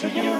Do you.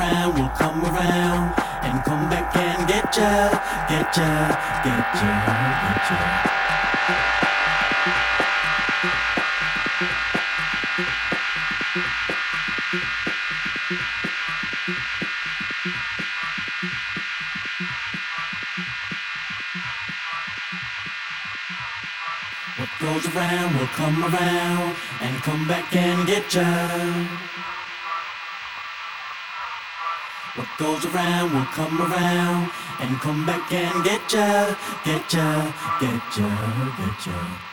around, will come around and come back and get ya, get ya, get ya, get ya. What goes around will come around and come back and get ya. goes around will come around and come back and get ya, get ya, get ya, get ya.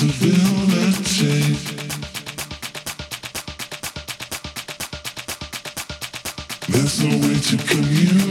There's no way to communicate.